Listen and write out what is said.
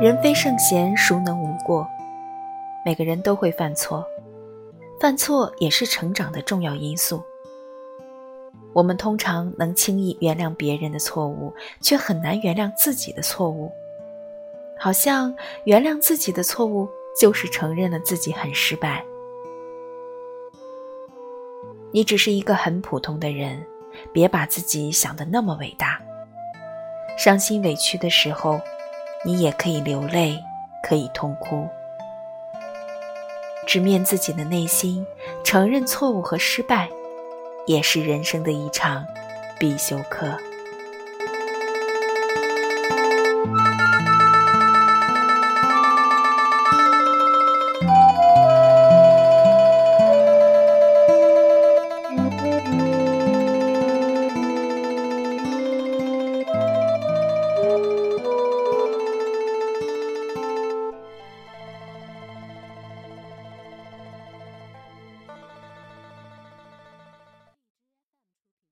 人非圣贤，孰能无过？每个人都会犯错，犯错也是成长的重要因素。我们通常能轻易原谅别人的错误，却很难原谅自己的错误。好像原谅自己的错误，就是承认了自己很失败。你只是一个很普通的人，别把自己想得那么伟大。伤心委屈的时候，你也可以流泪，可以痛哭。直面自己的内心，承认错误和失败。也是人生的一场必修课。